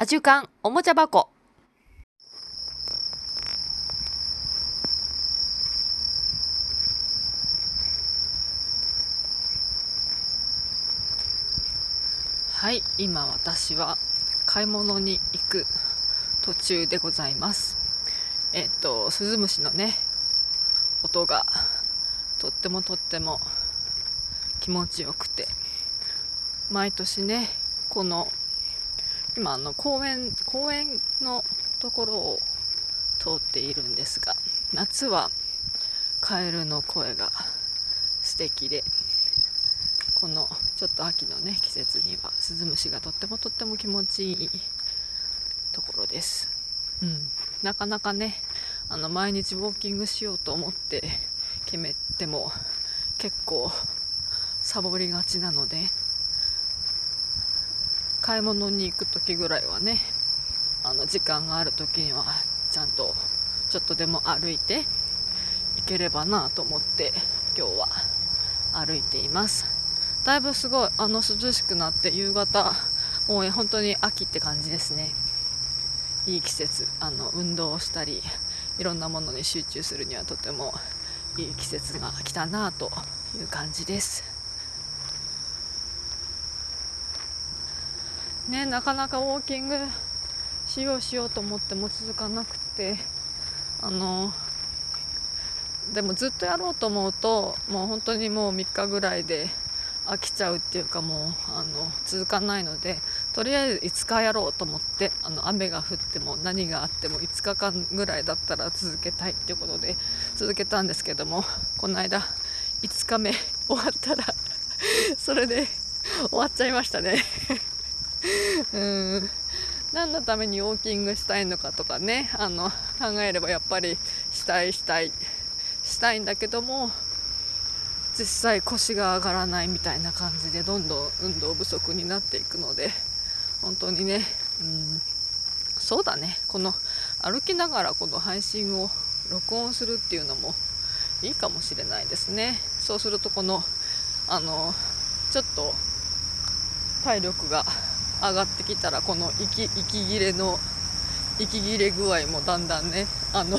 アジュカンおもちゃ箱。はい今私は買い物に行く途中でございます。えっとスズムシのね音がとってもとっても気持ちよくて毎年ねこの今あの公園公園のところを通っているんですが夏はカエルの声が素敵でこのちょっと秋のね季節にはスズムシがとってもとっても気持ちいいところです、うん、なかなかねあの毎日ウォーキングしようと思って決めても結構サボりがちなので買い物に行く時ぐらいはねあの時間がある時にはちゃんとちょっとでも歩いて行ければなと思って今日は歩いています。だいぶすごいあの涼しくなって夕方もう本当に秋って感じですね。いい季節あの運動をしたりいろんなものに集中するにはとてもいい季節が来たなという感じです。ねなかなかウォーキングしようしようと思っても続かなくてあのでもずっとやろうと思うともう本当にもう3日ぐらいで飽きちゃうっていうかもうあの続かないのでとりあえず5日やろうと思ってあの雨が降っても何があっても5日間ぐらいだったら続けたいっていうことで続けたんですけどもこの間5日目終わったらそれで終わっちゃいましたね。うん。何のためにウォーキングしたいのかとかねあの考えればやっぱりしたいしたいしたいんだけども実際腰が上がらないみたいな感じでどんどん運動不足になっていくので本当にねうん。そうだね。この歩きながらこの配信を録音するっていうのもいいかもしれないですね。そうするとこのあのちょっと体力が上がってきたらこの息息切れの息切れ具合もだんだんねあの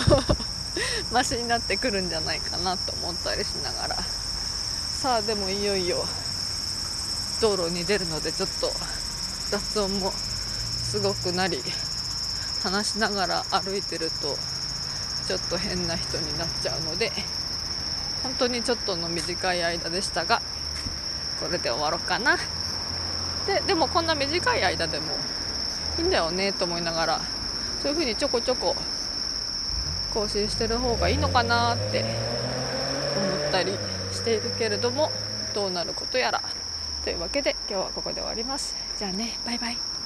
マシになってくるんじゃないかなと思ったりしながらさあでもいよいよ道路に出るのでちょっと雑音もすごくなり話しながら歩いてるとちょっと変な人になっちゃうので本当にちょっとの短い間でしたがこれで終わろうかな。ででもこんな短い間でもいいんだよねと思いながらそういう風にちょこちょこ更新してる方がいいのかなって思ったりしているけれどもどうなることやらというわけで今日はここで終わります。じゃあねバイバイ。